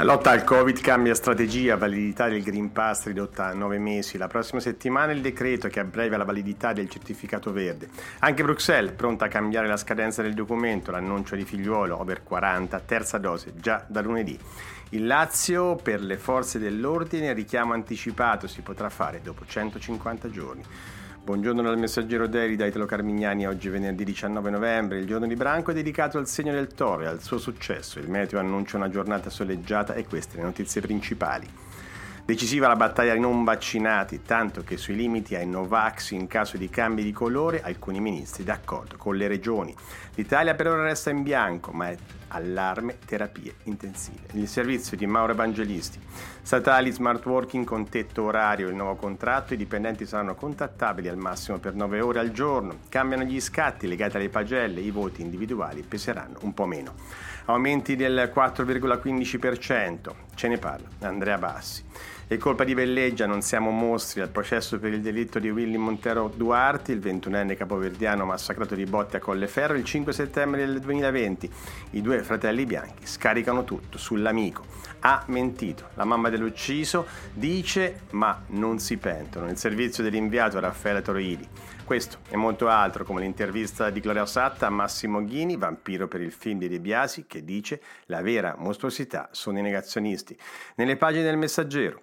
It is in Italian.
La lotta al Covid cambia strategia, validità del Green Pass ridotta a 9 mesi. La prossima settimana il decreto che abbrevia la validità del certificato verde. Anche Bruxelles pronta a cambiare la scadenza del documento, l'annuncio di figliuolo over 40, terza dose già da lunedì. Il Lazio per le forze dell'ordine richiamo anticipato si potrà fare dopo 150 giorni. Buongiorno dal messaggero Daily da Italo Carmignani, oggi venerdì 19 novembre, il giorno di Branco è dedicato al segno del toro e al suo successo. Il meteo annuncia una giornata soleggiata e queste le notizie principali. Decisiva la battaglia ai non vaccinati, tanto che sui limiti ai Novax in caso di cambi di colore alcuni ministri d'accordo con le regioni. L'Italia per ora resta in bianco, ma è allarme terapie intensive. Il servizio di Mauro Evangelisti. Statali smart working con tetto orario, il nuovo contratto, i dipendenti saranno contattabili al massimo per 9 ore al giorno. Cambiano gli scatti legati alle pagelle, i voti individuali peseranno un po' meno. Aumenti del 4,15%, ce ne parla Andrea Bassi. È colpa di Velleggia, non siamo mostri al processo per il delitto di Willy Montero Duarte, il 21enne capoverdiano massacrato di botte a Colleferro il 5 settembre del 2020. I due fratelli bianchi scaricano tutto sull'amico. Ha mentito. La mamma dell'ucciso dice ma non si pentono. Il servizio dell'inviato Raffaele Toroidi. Questo e molto altro come l'intervista di Gloria Satta a Massimo Ghini, vampiro per il film di De Biasi, che dice la vera mostruosità sono i negazionisti. Nelle pagine del messaggero,